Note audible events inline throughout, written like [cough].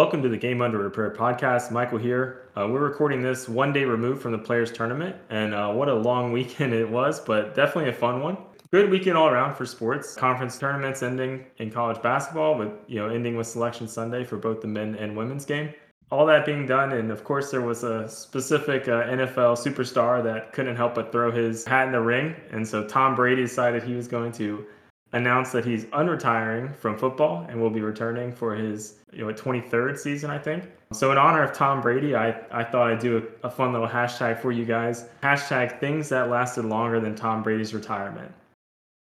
Welcome to the Game Under Repair podcast. Michael here. Uh, we're recording this one day removed from the Players Tournament, and uh, what a long [laughs] weekend it was, but definitely a fun one. Good weekend all around for sports. Conference tournaments ending in college basketball, with you know ending with Selection Sunday for both the men and women's game. All that being done, and of course there was a specific uh, NFL superstar that couldn't help but throw his hat in the ring, and so Tom Brady decided he was going to announced that he's unretiring from football and will be returning for his you know 23rd season, I think. So in honor of Tom Brady, I, I thought I'd do a, a fun little hashtag for you guys. Hashtag things that lasted longer than Tom Brady's retirement.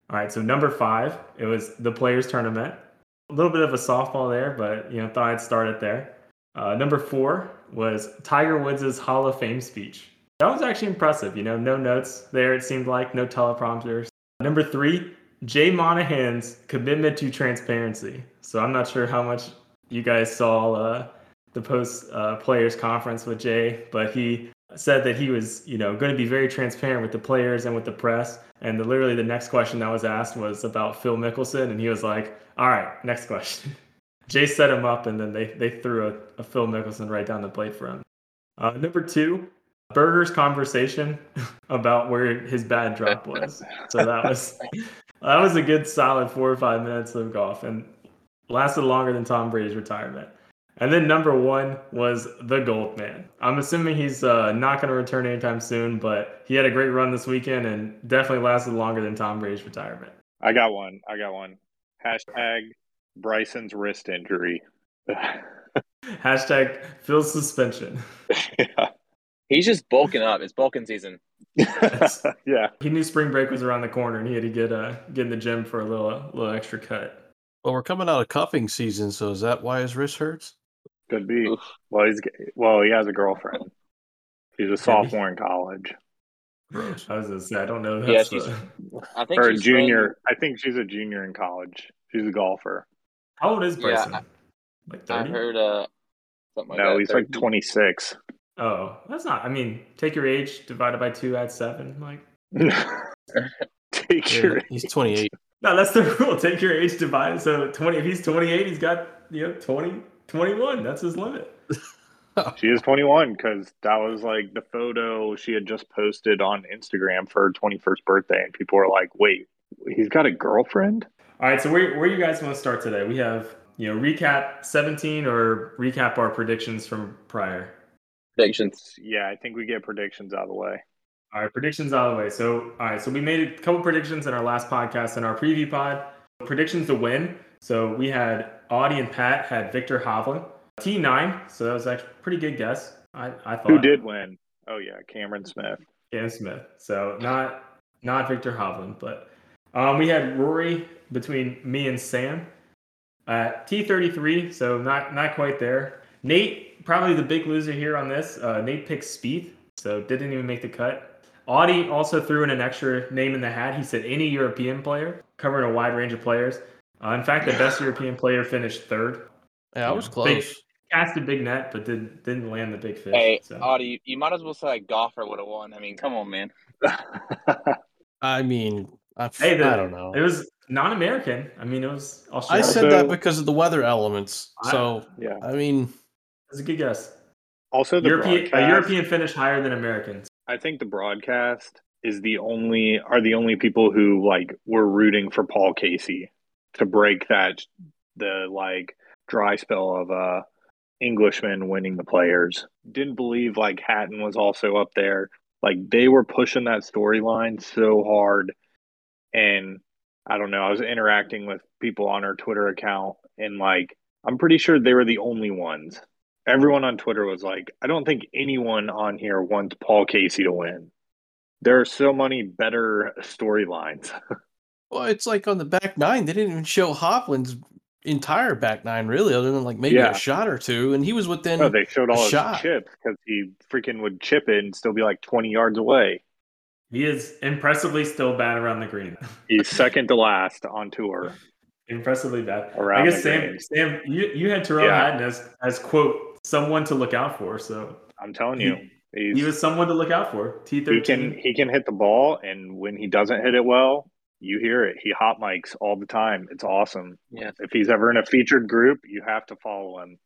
All right, so number five, it was the Players Tournament. A little bit of a softball there, but you know thought I'd start it there. Uh, number four was Tiger Woods' Hall of Fame speech. That was actually impressive. You know, no notes there. It seemed like no teleprompters. Number three, Jay Monahan's commitment to transparency. So I'm not sure how much you guys saw uh, the post uh, players conference with Jay, but he said that he was, you know, going to be very transparent with the players and with the press. And the, literally the next question that was asked was about Phil Mickelson, and he was like, "All right, next question." [laughs] Jay set him up, and then they they threw a, a Phil Mickelson right down the plate for him. Uh, number two, Berger's conversation [laughs] about where his bad drop was. So that was [laughs] that was a good solid four or five minutes of golf and lasted longer than Tom Brady's retirement. And then number one was the Gold Man. I'm assuming he's uh, not going to return anytime soon, but he had a great run this weekend and definitely lasted longer than Tom Brady's retirement. I got one. I got one. Hashtag Bryson's wrist injury. [laughs] Hashtag Phil's suspension. yeah. He's just bulking up. It's bulking season. [laughs] yeah. He knew spring break was around the corner and he had to get uh get in the gym for a little little extra cut. Well, we're coming out of cuffing season, so is that why his wrist hurts? Could be. Oof. Well, he's well, he has a girlfriend. He's a sophomore in college. Gross. I was gonna say I don't know. yeah, she's, [laughs] I think or a junior. Playing... I think she's a junior in college. She's a golfer. How old is Bryson? Yeah, like 30? I heard uh something like no, that, he's 30. like twenty six. Oh, that's not. I mean, take your age divided by two, add seven. Like, [laughs] take yeah, your. He's twenty eight. No, that's the [laughs] rule. Take your age divided. So twenty. If he's twenty eight, he's got you know 20, 21. That's his limit. [laughs] she is 21 because that was like the photo she had just posted on Instagram for her 21st birthday, and people were like, "Wait, he's got a girlfriend." All right, so where where you guys want to start today? We have you know recap 17 or recap our predictions from prior predictions. Yeah, I think we get predictions out of the way. All right, predictions out of the way. So, all right, so we made a couple predictions in our last podcast and our preview pod. Predictions to win. So we had Audie and Pat had Viktor Hovland. T9, so that was actually a pretty good guess. I, I thought. Who did win? Oh yeah, Cameron Smith. Cameron Smith. So not not Viktor Hovland, but um, we had Rory between me and Sam at T33, so not not quite there. Nate probably the big loser here on this. Uh, Nate picked Spieth, so didn't even make the cut. Audie also threw in an extra name in the hat. He said any European player, covering a wide range of players. Uh, in fact, the best European player finished third. Yeah, I was close. Big, cast a big net, but did, didn't land the big fish. Hey, so. Audie, you might as well say a golfer would have won. I mean, come on, man. [laughs] [laughs] I mean, I, hey, the, I don't know. It was non-American. I mean, it was Australia. I said that because of the weather elements. So, I, yeah. I mean, that's a good guess. Also, the European, a European finish higher than Americans. I think the broadcast is the only are the only people who like were rooting for Paul Casey to break that the like dry spell of uh Englishman winning the players. Didn't believe like Hatton was also up there. Like they were pushing that storyline so hard and I don't know, I was interacting with people on our Twitter account and like I'm pretty sure they were the only ones everyone on Twitter was like, I don't think anyone on here wants Paul Casey to win. There are so many better storylines. [laughs] well, it's like on the back nine, they didn't even show Hovland's entire back nine, really, other than like maybe yeah. a shot or two, and he was within. No, they showed all his shot. chips because he freaking would chip it and still be like twenty yards away. He is impressively still bad around the green. He's [laughs] second to last on tour. Impressively bad. Around I guess Sam, green. Sam, you, you had Tyrrell yeah. Hatton as, as quote someone to look out for. So I'm telling you, he, he was someone to look out for. T thirteen. He can he can hit the ball, and when he doesn't hit it well, you hear it. He hot mics all the time. It's awesome. Yeah. If he's ever in a featured group, you have to follow him.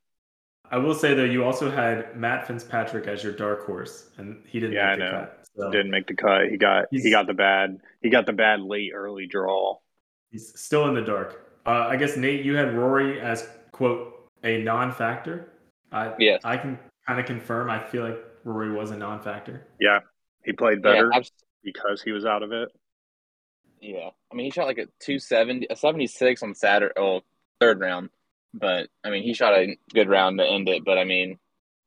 I will say though, you also had Matt Fitzpatrick as your dark horse, and he didn't Yeah, make the I know. cut. So Didn't make the cut. He got he got the bad he got the bad late early draw. he's still in the dark. Uh, I guess Nate, you had Rory as quote a non-factor. I Yes. I can kind of confirm. I feel like Rory was a non-factor. Yeah, he played better Yeah, because he was out of it. yeah. I mean, he shot like a two seventy, a seventy six on Saturday, oh, third round. But I mean, he shot a good round to end it. But I mean,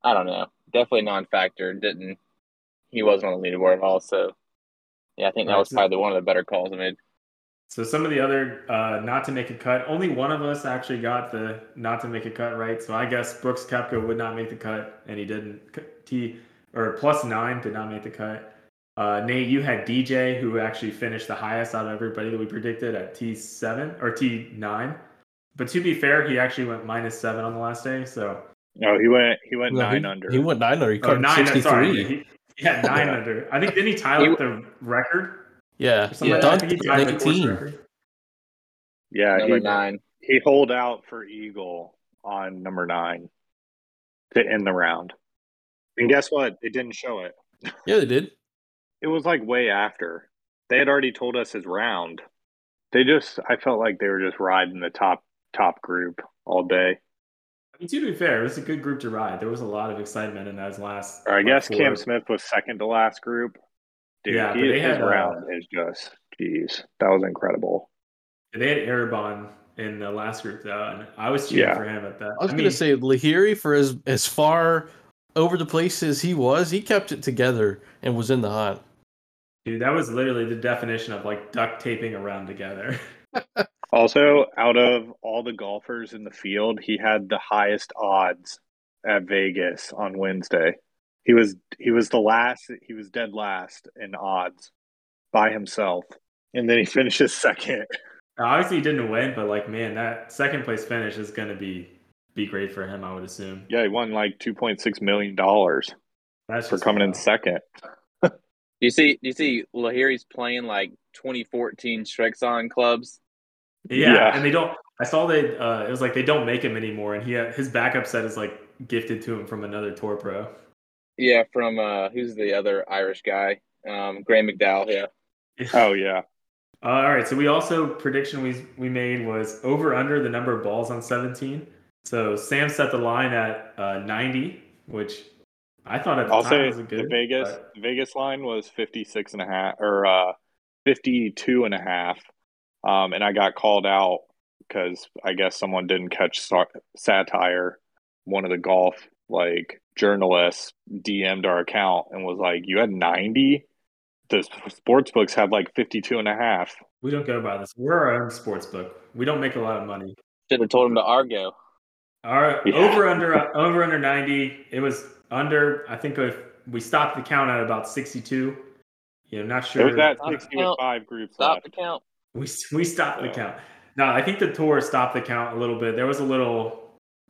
I don't know. Definitely non-factor. Didn't he wasn't on the leaderboard at all? So yeah, I think that was probably one of the better calls I made. So some of the other uh, not to make a cut, only one of us actually got the not to make a cut right. So I guess Brooks Koepka would not make the cut, and he didn't. T or plus nine did not make the cut. Uh, Nate, you had DJ who actually finished the highest out of everybody that we predicted at T seven or T nine. But to be fair, he actually went minus seven on the last day. So No, he went he went No, nine he, under. He went nine under. He oh, caught Sorry, he, he had nine under. I think didn't he tie He- the record? Yeah, Or something yeah. like that? He Dunked tied 19. yeah, Number he nine. he holed out for eagle on number nine to end the round. And guess what? They didn't show it. Yeah, they did. [laughs] It was like way after. They had already told us his round. They just I felt like they were just riding the top top group all day. I mean, to be fair, it was a good group to ride. There was a lot of excitement in those last. Or I guess four- Cam Smith was second to last group. Dude, Yeah, he, but they his had, uh, round is just jeez. That was incredible. They had Anirban in the last group though, and I was cheering Yeah. for him at that. I was mean, gonna say Lahiri for as as far over the place as he was, he kept it together and was in the hunt. dude, that was literally the definition of like duct taping around together. [laughs] Also, out of all the golfers in the field, he had the highest odds at Vegas on Wednesday. He was he was the last he was dead last in odds by himself. And then he [laughs] finishes second. Obviously, he didn't win, but like, man, that second place finish is gonna be be great for him. I would assume. Yeah, he won like two point six million dollars That's for just coming in second. Do [laughs] you see? Do you see? Lahiri's playing like 2014 Srixon clubs. Yeah, Yeah. and they don't. I saw they. Uh, it was like they don't make him anymore, and he had, his backup set is like gifted to him from another tour pro. Yeah, from uh, who's the other Irish guy? Um, Graeme McDowell. Yeah. [laughs] Oh yeah. Uh, all right, so we also prediction we we made was over under the number of balls on 17. So Sam set the line at uh, 90, which I thought at the I'll time say was a good. the Vegas but- the Vegas line was 56 and a half or uh 52 and a half. Um and I got called out cuz I guess someone didn't catch sa- satire. One of the golf like journalists DM'd our account and was like, "You had 90? The sports books had like 52 and a half." we don't go by this. We're our own sports book. We don't make a lot of money. Should have told him to Argo. All right, Yeah. over under uh, over under 90. It was under. I think if we stopped the count at about 62. You know, not It sure. was at Stop 60 with five groups Stop left. the count. We we stopped the count. No, I think the tour stopped the count a little bit. There was a little.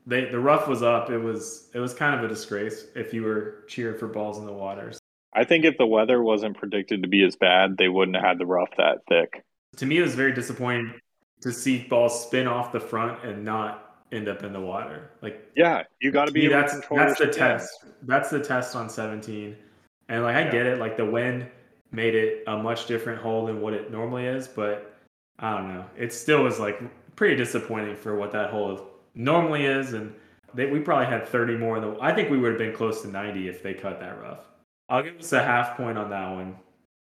They, the rough was up. It was it was kind of a disgrace if you were cheering for balls in the waters. I think if the weather wasn't predicted to be as bad, they wouldn't have had the rough that thick. To me, it was very disappointing to see balls spin off the front and not end up in the water. Like Yeah, you got to be that's that's the test. That's the test on 17. And like I Yeah. get it, like the wind made it a much different hole than what it normally is, but I don't know. It still was like pretty disappointing for what that hole normally is, and they, we probably had 30 more. Than, I think we would have been close to 90 if they cut that rough. I'll give us a half point on that one,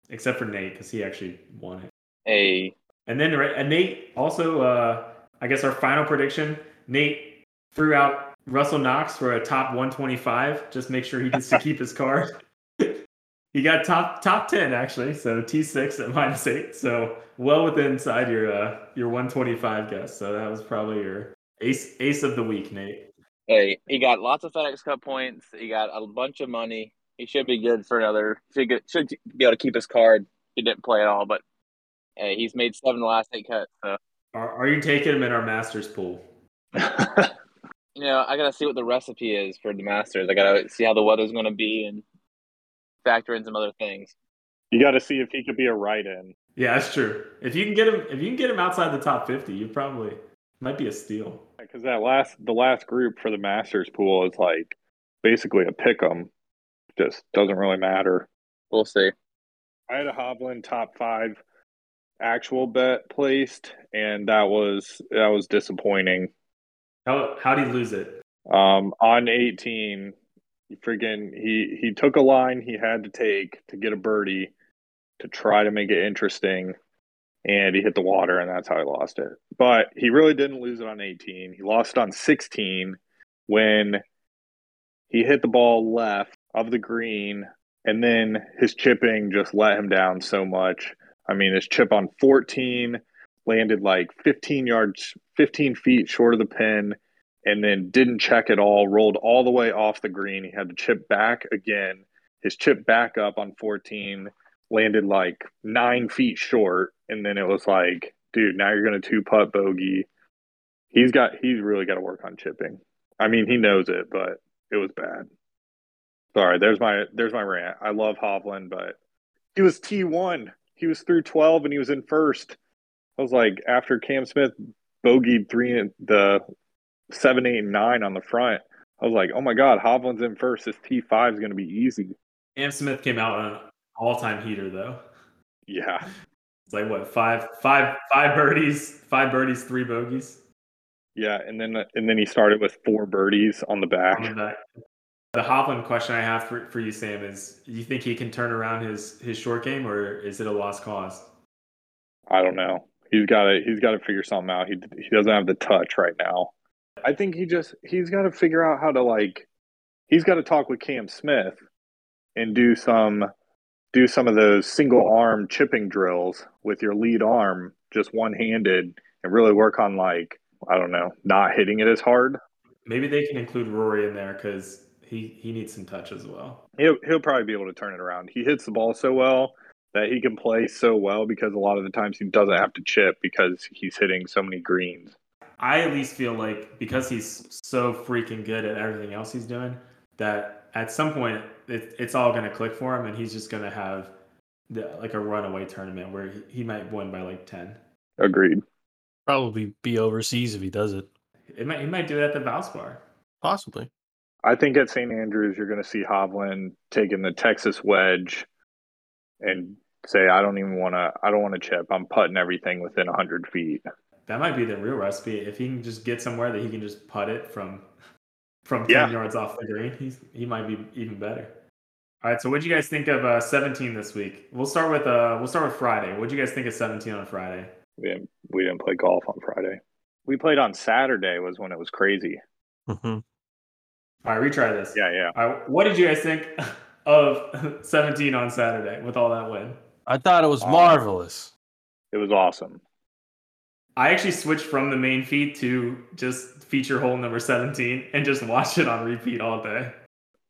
except for Nate because he actually won it. A And then and Nate also, uh, I guess our final prediction, Nate threw out Russell Knox for a top 125. Just make sure he gets to keep his [laughs] card. he got top top 10 actually, so T6 at minus eight. So well within inside your uh, your 125 guess. So that was probably your ace ace of the week, Nate. Hey, he got lots of FedEx Cup points. He got a bunch of money. He should be good for another. Should get, should be able to keep his card. He didn't play at all, but hey, he's made seven of the last eight cuts. So Are, are you taking him in our Masters pool? [laughs] you know, I gotta see what the recipe is for the Masters. I gotta see how the weather's going to be and factor in some other things. you got to see if he could be a write-in. Yeah, that's true. If you can get him, if you can get him outside the top 50, you probably Might be a steal. Because that last the last group for the Masters pool is like basically a pick 'em. Just doesn't really matter. We'll see. I had a Hovland top five actual bet placed, and that was that was disappointing. How how did he lose it? Um, on eighteen, he friggin' he he took a line he had to take to get a birdie to try to make it interesting, and he hit the water, and that's how he lost it. But he really didn't lose it on eighteen. He lost it on sixteen when he hit the ball left of the green, and then his chipping just let him down so much. I mean, his chip on 14 landed like 15 yards, 15 feet short of the pin, and then didn't check at all, rolled all the way off the green. He had to chip back again. His chip back up on 14 landed like nine feet short, and then it was like, dude, now you're going to two putt bogey. He's got, he's really got to work on chipping. I mean, he knows it, but it was bad. Sorry, there's my there's my rant. I love Hovland, but he was T one. He was through twelve and he was in first. I was like, after Cam Smith bogeyed three and the seven, eight, and nine on the front, I was like, oh my god, Hovland's in first. This T five is going to be easy. Cam Smith came out on an all time heater though. Yeah, It's like what five five five birdies, five birdies, three bogeys yeah, and then and then he started with four birdies on the back. on the back. The Hovland question I have for, for you, Sam, is: You think he can turn around his his short game, or is it a lost cause? I don't know. He's got to he's got to figure something out. He he doesn't have the touch right now. I think he just he's got to figure out how to like he's got to talk with Cam Smith and do some do some of those single arm chipping drills with your lead arm just one handed and really work on like I don't know not hitting it as hard. Maybe they can include Rory in there because he he needs some touch as well. He'll he'll probably be able to turn it around. He hits the ball so well that he can play so well because a lot of the times he doesn't have to chip because he's hitting so many greens. I at least feel like because he's so freaking good at everything else he's doing, that at some point it, it's all going to click for him, and he's just going to have the, like a runaway tournament where he, he might win by like ten. Agreed. Probably be overseas if he does it. It might he might do it at the Valspar. Possibly. I think at St. Andrews you're going to see Hovland taking the Texas wedge and say, "I don't even want to. I don't want to chip. I'm putting everything within hundred feet." That might be the real recipe. If he can just get somewhere that he can just putt it from from ten Yeah. yards off the green, he's he might be even better. All right, so what do you guys think of uh, 17 this week? We'll start with uh we'll start with Friday. What do you guys think of 17 on Friday? We didn't. We didn't play golf on Friday. We played on Saturday. Was when it was crazy. hmm All right, retry this. Yeah, yeah. All right, what did you guys think [laughs] of [laughs] 17 on Saturday with all that win? I thought it was Um, marvelous. It was awesome. I actually switched from the main feed to just feature hole number 17 and just watch it on repeat all day.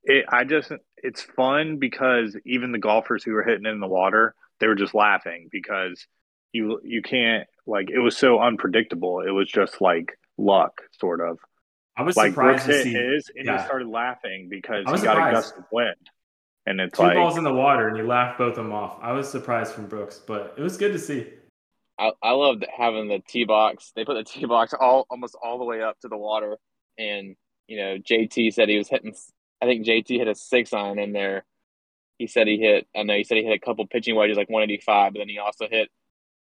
It, I just. It's fun because even the golfers who were hitting it in the water, they were just laughing because you you can't like it was so unpredictable. It was just like luck, sort of. I was Like Brooks surprised to see his, and yeah. he started laughing because he got a surprised. gust of wind, and it's two like balls in the water and you laughed both of them off. I was surprised from Brooks, but it was good to see. I, I loved having the tee box. They put the tee box all almost all the way up to the water, and you know JT said he was hitting. I think JT hit a six iron in there. He said he hit. I know he said he hit a couple pitching wedges like 185, but then he also hit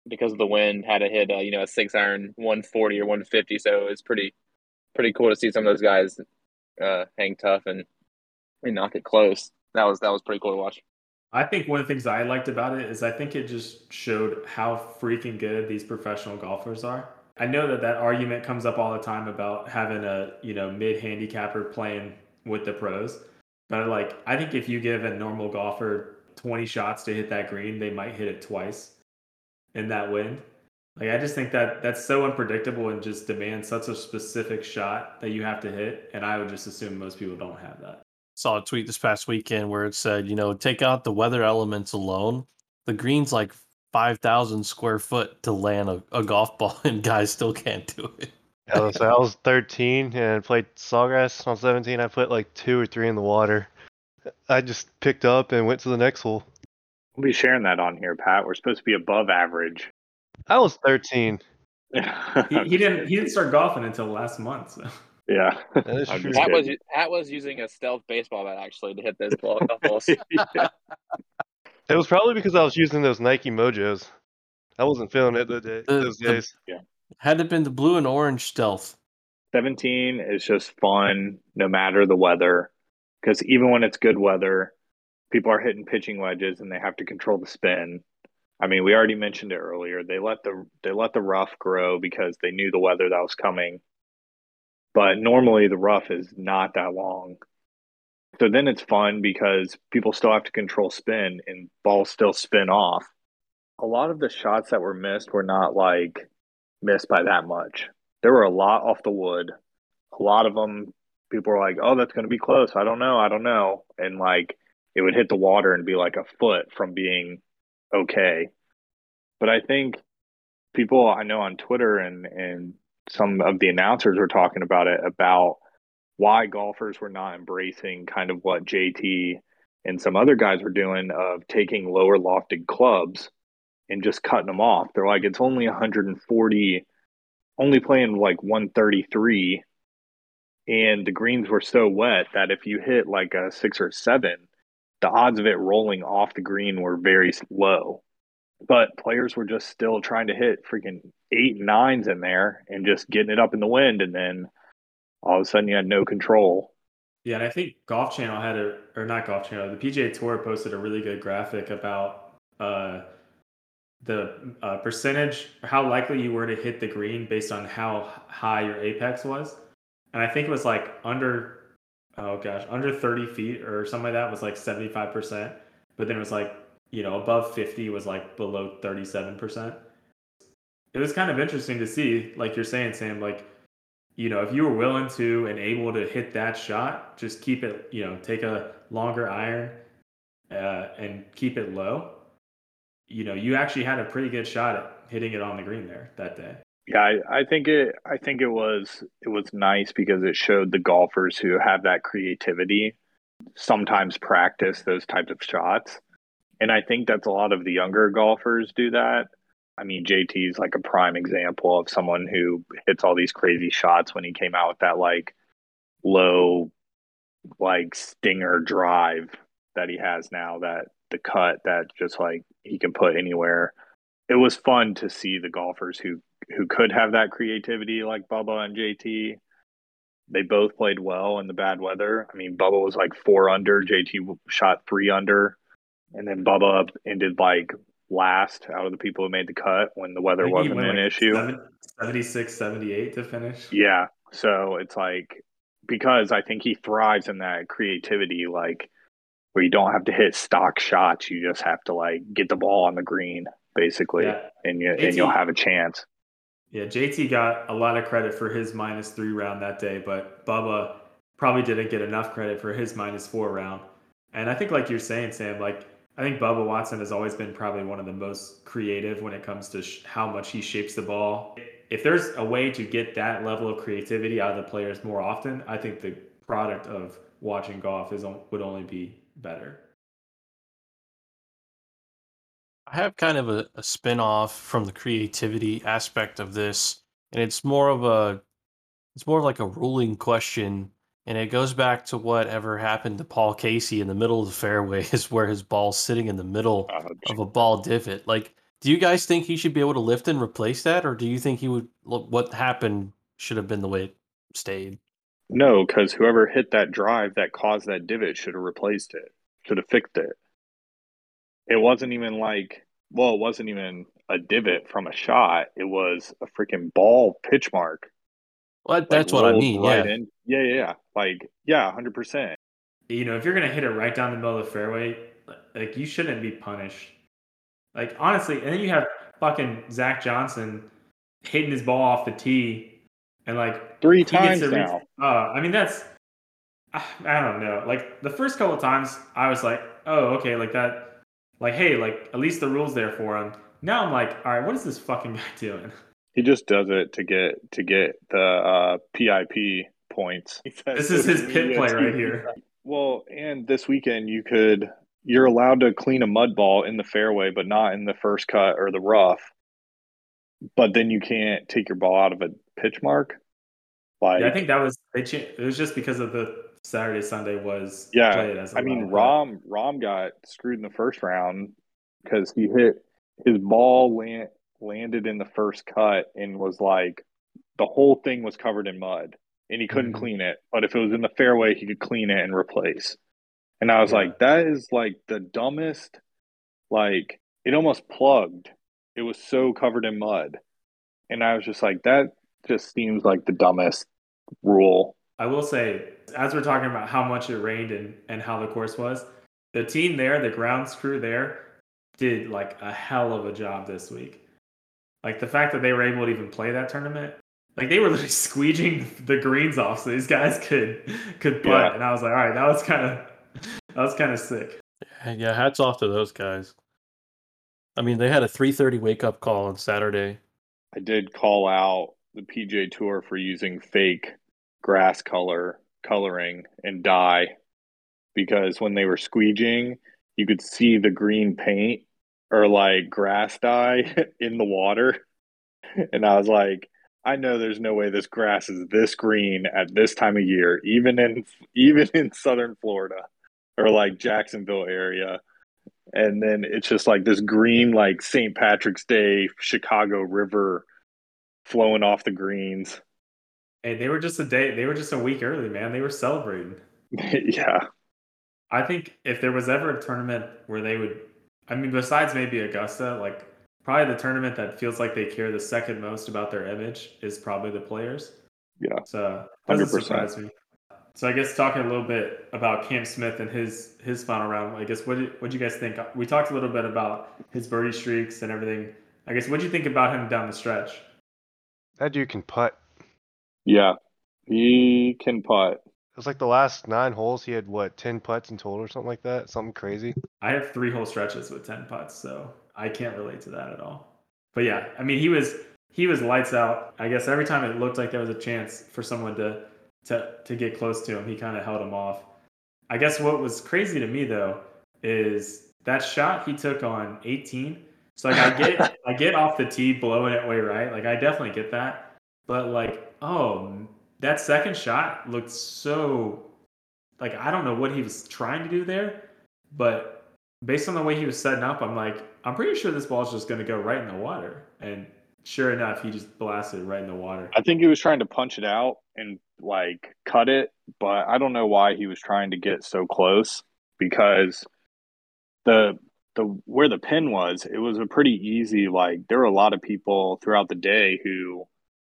because of the wind had to hit uh, you know a six iron 140 or 150. So it was pretty pretty cool to see some of those guys uh, hang tough and and knock it close. That was that was pretty cool to watch. I think one of the things I liked about it is I think it just showed how freaking good these professional golfers are. I know that that argument comes up all the time about having a you know mid handicapper playing with the pros, but like I think if you give a normal golfer 20 shots to hit that green, they might hit it twice in that wind. Like I just think that that's so unpredictable and just demands such a specific shot that you have to hit, and I would just assume most people don't have that. Saw a tweet this past weekend where it said, you know, take out the weather elements alone. The green's like 5,000 square foot to land a, a golf ball, [laughs] and guys still can't do it. I was, I was 13 and played Sawgrass. On 17, I put like two or three in the water. I just picked up and went to the next hole. we'll be sharing that on here, Pat. We're supposed to be above average. I was 13. [laughs] He, he didn't he didn't start golfing until last month. So. Yeah. That is [laughs] I'm true. Pat was kidding. Pat was using a stealth baseball bat actually to hit those [laughs] ball, golf balls. It was probably because I was using those Nike Mojos. I wasn't feeling it the day, The- those the- days. Had it been the blue and orange stealth. 17 is just fun no matter the weather because even when it's good weather people are hitting pitching wedges and they have to control the spin i mean we already mentioned it earlier they let the they let the rough grow because they knew the weather that was coming but normally the rough is not that long so then it's fun because people still have to control spin and balls still spin off a lot of the shots that were missed were not like missed by that much there were a lot off the wood. A lot of them, people were like, "Oh, that's going to be close." I don't know. I don't know. And like, it would hit the water and be like a foot from being okay. But I think people I know on Twitter and and some of the announcers were talking about it about why golfers were not embracing kind of what JT and some other guys were doing of taking lower lofted clubs and just cutting them off. They're like, it's only 140 only playing like 133 and the greens were so wet that if you hit like a six or seven the odds of it rolling off the green were very low but players were just still trying to hit freaking eight and nines in there and just getting it up in the wind and then all of a sudden you had no control Yeah, and I think Golf Channel had a, or not Golf Channel, the PGA Tour posted a really good graphic about uh, the uh, percentage, how likely you were to hit the green based on how high your apex was. And I think it was like under, oh gosh, under 30 feet or something like that was like 75%. But then it was like, you know, above 50 was like below 37%. It was kind of interesting to see, like you're saying, Sam, like, you know, if you were willing to and able to hit that shot, just keep it, you know, take a longer iron uh, and keep it low. You know, you actually had a pretty good shot at hitting it on the green there that day. Yeah, I, I think it. I think it was it was nice because it showed the golfers who have that creativity sometimes practice those types of shots, and I think that's a lot of the younger golfers do that. I mean, JT is like a prime example of someone who hits all these crazy shots when he came out with that like low, like stinger drive that he has now. That the cut that just like he can put anywhere. It was fun to see the golfers who who could have that creativity like Bubba and JT. They both played well in the bad weather. I mean, Bubba was like four under, JT shot three under, and then Bubba ended like last out of the people who made the cut when the weather wasn't went an like issue. seven- 76, 78 to finish. Yeah. So it's like because I think he thrives in that creativity, like where you don't have to hit stock shots, you just have to like get the ball on the green, basically, Yeah. and you and you'll have a chance. Yeah, JT got a lot of credit for his minus three round that day, but Bubba probably didn't get enough credit for his minus four round. And I think, like you're saying, Sam, like I think Bubba Watson has always been probably one of the most creative when it comes to sh- how much he shapes the ball. If there's a way to get that level of creativity out of the players more often, I think the product of watching golf is on- would only be better. I have kind of a, a spin off from the creativity aspect of this, and it's more of a it's more like a ruling question, and it goes back to whatever happened to Paul Casey in the middle of the fairway [laughs] is where his ball's sitting in the middle Uh, of a ball divot. Like, do you guys think he should be able to lift and replace that, or do you think he would what happened should have been the way it stayed? No, because whoever hit that drive that caused that divot should have replaced it, should have fixed it. It wasn't even like, well, it wasn't even a divot from a shot. It was a freaking ball pitch mark. Well, like, that's what I mean. right yeah. in. Yeah, yeah, yeah. Like, yeah, hundred percent. You know, if you're gonna hit it right down the middle of the fairway, like you shouldn't be punished. Like honestly, and then you have fucking Zach Johnson hitting his ball off the tee, and like Three times reach- now. Uh, I mean, that's I I don't know. Like the first couple of times, I was like, oh, okay, like that. Like, hey, like at least the rules there for him. Now I'm like, all right, what is this fucking [laughs] guy doing? He just does it to get to get the uh, PIP points. This is his pit play right here. Well, and this weekend you could you're allowed to clean a mud ball in the fairway, but not in the first cut or the rough. but then you can't take your ball out of a pitch mark. Like Yeah, I think that was they. Cha- it was just because of the Saturday Sunday was Yeah, played as. a I mean, live, but- Rahm Rahm got screwed in the first round because he hit his ball land, landed in the first cut and was like the whole thing was covered in mud and he couldn't Mhm. clean it. But if it was in the fairway, he could clean it and replace. And I was Yeah. like, that is like the dumbest. Like it almost plugged. It was so covered in mud, and I was just like, that just seems like the dumbest rule. I will say, as we're talking about how much it rained and, and how the course was, the team there, the grounds crew there, did like a hell of a job this week. Like the fact that they were able to even play that tournament, like they were literally [laughs] squeeging the greens off so these guys could could putt. Yeah. And I was like, all right, that was kind of that was kind of sick. Yeah, hats off to those guys. I mean, they had a 3:30 wake up call on Saturday. I did call out the PJ Tour for using fake grass color coloring and dye because when they were squeegeeing, you could see the green paint or like grass dye [laughs] in the water. And I was like, I know there's no way this grass is this green at this time of year, even in [laughs] even in southern Florida or like Jacksonville area. And then it's just like this green, like St. Patrick's Day Chicago River flowing off the greens. Hey, they were just a day, they were just a week early, man. They were celebrating. [laughs] yeah. I think if there was ever a tournament where they would, I mean, besides maybe Augusta, like probably the tournament that feels like they care the second most about their image is probably the players. Yeah. So doesn't 100%. surprise me. So I guess talking a little bit about Cam Smith and his his final round. I guess what did what you guys think? We talked a little bit about his birdie streaks and everything. I guess what do you think about him down the stretch? That dude can putt. Yeah. He can putt. It was like the last nine holes. He had what, ten putts in total or something like that? Something crazy. I have three whole stretches with ten putts, so I can't relate to that at all. But yeah, I mean he was he was lights out. I guess every time it looked like there was a chance for someone to to to get close to him, he kind of held him off. I guess what was crazy to me though is that shot he took on 18. So like I get [laughs] I get off the tee blowing it way right. Like I definitely get that. But like oh that second shot looked so like I don't know what he was trying to do there, but based on the way he was setting up, I'm like, I'm pretty sure this ball's just going to go right in the water. And sure enough, he just blasted right in the water. I think he was trying to punch it out and like cut it, but I don't know why he was trying to get so close because the the where the pin was, it was a pretty easy like there were a lot of people throughout the day who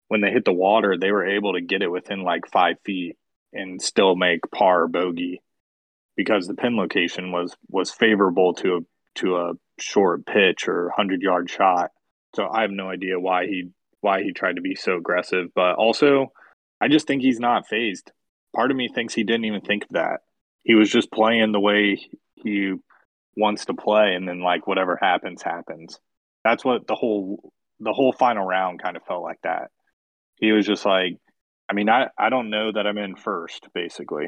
when they hit the water, they were able to get it within like five feet and still make par bogey because the pin location was was favorable to a to a short pitch or hundred yard shot. So I have no idea why he why he tried to be so aggressive, but also I just think he's not phased. Part of me thinks he didn't even think of that. He was just playing the way he wants to play, and then like whatever happens, happens. That's what the whole the whole final round kind of felt like that. He was just like, I mean, I I don't know that I'm in first, basically.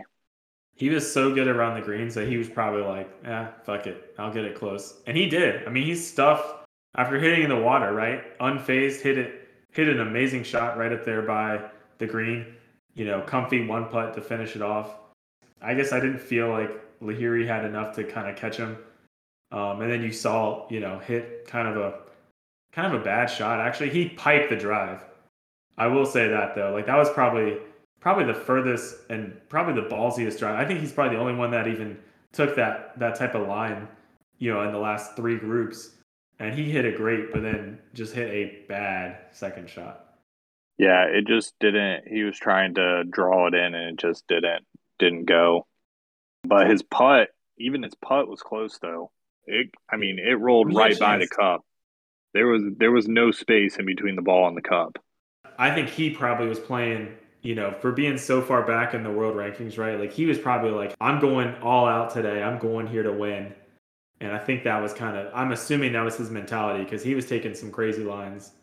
He was so good around the greens that he was probably like, "Yeah, fuck it, I'll get it close," and he did. I mean, he stuffed after hitting in the water, right? Unfazed, hit it, hit an amazing shot right up there by the green. You know, comfy one putt to finish it off. I guess I didn't feel like Lahiri had enough to kind of catch him. Um, and then you saw, you know, hit kind of a kind of a bad shot. Actually, he piped the drive. I will say that though, like that was probably probably the furthest and probably the ballsiest drive. I think he's probably the only one that even took that that type of line, you know, in the last three groups. And he hit it great, but then just hit a bad second shot. Yeah, it just didn't. He was trying to draw it in, and it just didn't didn't go. But his putt, even his putt was close though. It, I mean, it rolled right by the cup. There was there was no space in between the ball and the cup. I think he probably was playing, you know, for being so far back in the world rankings, right? Like he was probably like, I'm going all out today. I'm going here to win. And I think that was kind of, I'm assuming that was his mentality because he was taking some crazy lines.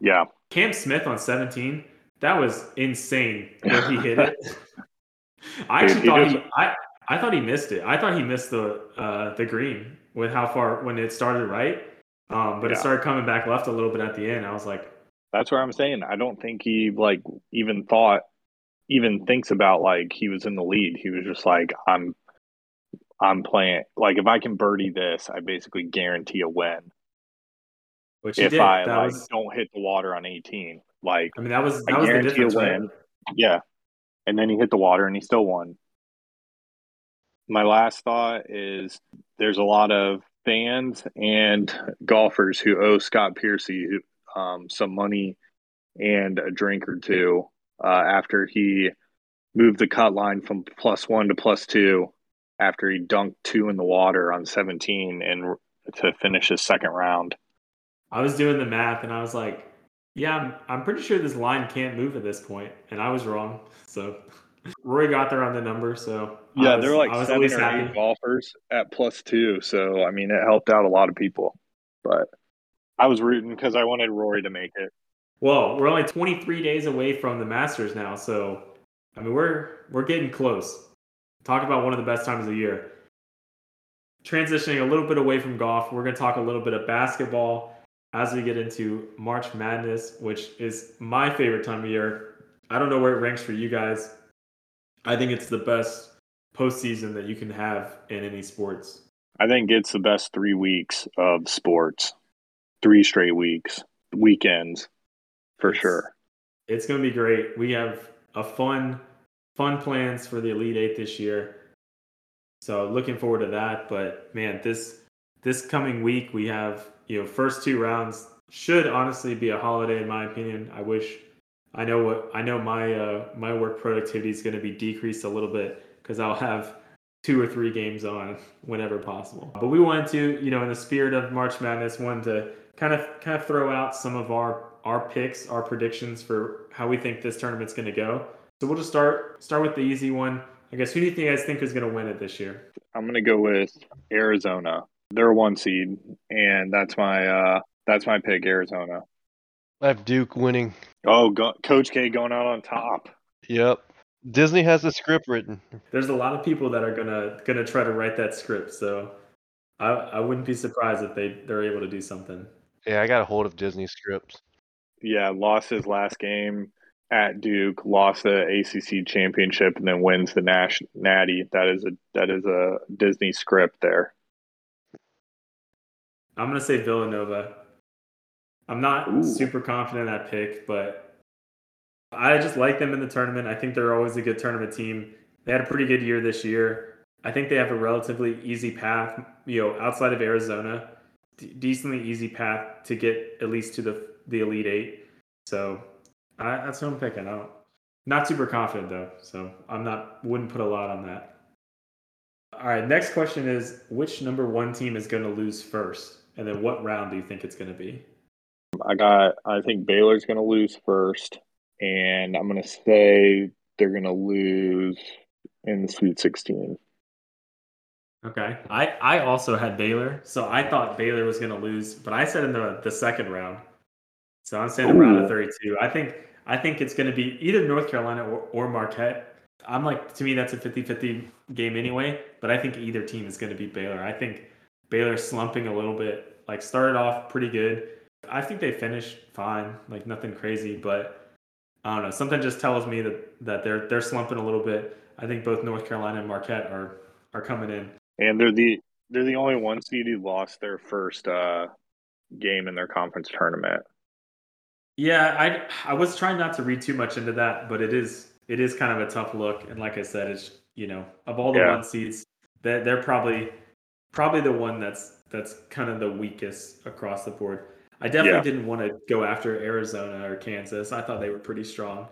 Yeah, Cam Smith on 17, that was insane [laughs] where he hit it. I Dude, actually he thought just- he, I, I thought he missed it. I thought he missed the uh, the green with how far when it started right. Um, but it started coming back left a little bit at the end. I was like, That's where I'm saying. I don't think he like even thought, even thinks about like he was in the lead. He was just like, I'm, I'm playing. Like if I can birdie this, I basically guarantee a win. which If. I that like was, don't hit the water on 18, like I mean, that was I that was the difference, right? win. Yeah. And then he hit the water and he still won. My last thought is there's a lot of fans and golfers who owe Scott Piercy um, some money and a drink or two uh, after he moved the cut line from plus one to plus two after he dunked two in the water on 17 and to finish his second round. I was doing the math and I was like, yeah, I'm, I'm pretty sure this line can't move at this point, and I was wrong. So [laughs] Roy got there on the number. So Yeah, was- there were like I was at seven or eight happy. golfers at plus two. So, I mean, it helped out a lot of people. But I was rooting because I wanted Rory to make it. Well, we're only 23 days away from the Masters now, so I mean we're we're getting close. Talk about one of the best times of the year. Transitioning a little bit away from golf, we're going to talk a little bit of basketball as we get into March Madness, which is my favorite time of year. I don't know where it ranks for you guys. I think it's the best postseason that you can have in any sports. I think it's the best three weeks of sports, three straight weeks, weekends, for It's- sure. It's going to be great. We have a fun, fun plans for the Elite Eight this year. So looking forward to that. But man, this this coming week we have you know first two rounds should honestly be a holiday in my opinion. I wish I know what I know my uh, my work productivity is going to be decreased a little bit because I'll have two or three games on whenever possible. But we wanted to you know in the spirit of March Madness wanted to kind of kind of throw out some of our our picks, our predictions for how we think this tournament's going to go. So we'll just start start with the easy one. I guess who do you guys think is going to win it this year? I'm going to go with Arizona. They're a one seed, and that's my uh, that's my pick, Arizona. I have Duke winning. Oh, go- Coach K going out on top. Yep. Disney has the script written. There's a lot of people that are gonna gonna try to write that script, so I I wouldn't be surprised if they they're able to do something. Yeah, I got a hold of Disney scripts. Yeah, lost his last game at Duke, lost the ACC championship, and then wins the Nash Natty. That is a that is a Disney script there. I'm gonna say Villanova. I'm not Ooh. super confident in that pick, but I just like them in the tournament. I think they're always a good tournament team. They had a pretty good year this year. I think they have a relatively easy path, you know, outside of Arizona, d- decently easy path to get at least to the the Elite Eight. So I, that's who I'm picking. I not super confident though, so I'm not wouldn't put a lot on that. All right, next question is which number one team is going to lose first, and then what round do you think it's going to be? I got. I think Baylor's going to lose first, and I'm going to say they're going to lose in the Sweet 16. Okay, I I also had Baylor, so I thought Baylor was going to lose, but I said in the the second round. So I'm saying the round of 32. I think I think it's going to be either North Carolina or, or Marquette. I'm like to me that's a 50-50 game anyway, but I think either team is going to beat Baylor. I think Baylor's slumping a little bit. Like started off pretty good. I think they finished fine, like nothing crazy, but I don't know. Something just tells me that that they're they're slumping a little bit. I think both North Carolina and Marquette are are coming in. And they're the they're the only one seed who lost their first uh, game in their conference tournament. Yeah, I I was trying not to read too much into that, but it is it is kind of a tough look. And like I said, it's you know of all the Yeah. one seeds, they're, they're probably probably the one that's that's kind of the weakest across the board. I definitely Yeah. didn't want to go after Arizona or Kansas. I thought they were pretty strong.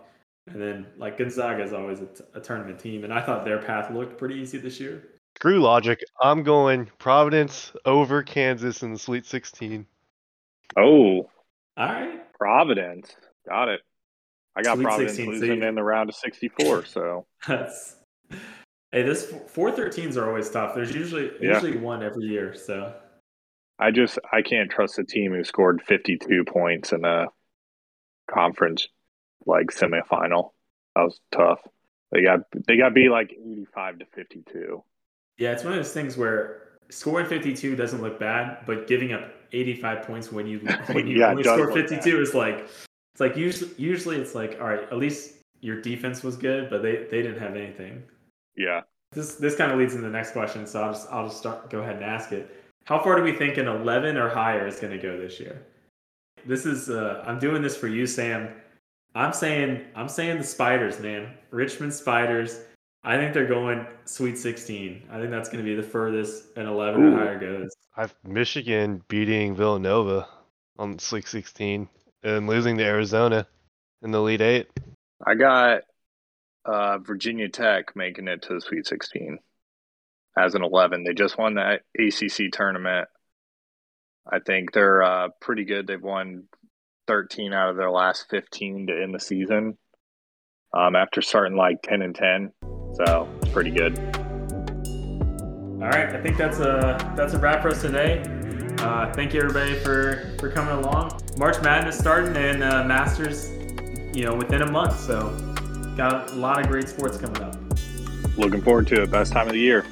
And then like Gonzaga is always a, t- a tournament team, and I thought their path looked pretty easy this year. Screw logic. I'm going Providence over Kansas in the Sweet 16. Oh, All right, Providence, got it. I got Sweet Providence 16, so losing you- in the round of 64. [laughs] So that's hey, this four thirteens are always tough. There's usually Yeah. usually one every year, so. I just I can't trust a team who scored 52 points in a conference like semifinal. That was tough. They got they got beat like 85 to 52. Yeah, it's one of those things where scoring 52 doesn't look bad, but giving up 85 points when you [laughs] when you Yeah, only score look 52 is like it's like usually usually it's like all right, at least your defense was good, but they they didn't have anything. Yeah. This this kind of leads into the next question, so I'll just I'll just start go ahead and ask it. How far do we think an 11 or higher is going to go this year? This is uh, I'm doing this for you, Sam. I'm saying I'm saying the Spiders, man. Richmond Spiders. I think they're going Sweet 16. I think that's going to be the furthest an 11 Ooh. or higher goes. I've Michigan beating Villanova on Sweet 16 and losing to Arizona in the Elite Eight. I got uh, Virginia Tech making it to the Sweet 16 as an 11. They just won that ACC tournament. I think they're uh, pretty good. They've won 13 out of their last 15 to end the season um, after starting like 10 and 10. So it's pretty good. All right, I think that's a that's a wrap for us today. Uh, thank you everybody for for coming along. March Madness starting and uh, Masters, you know, within a month. So got a lot of great sports coming up. Looking forward to it. Best time of the year.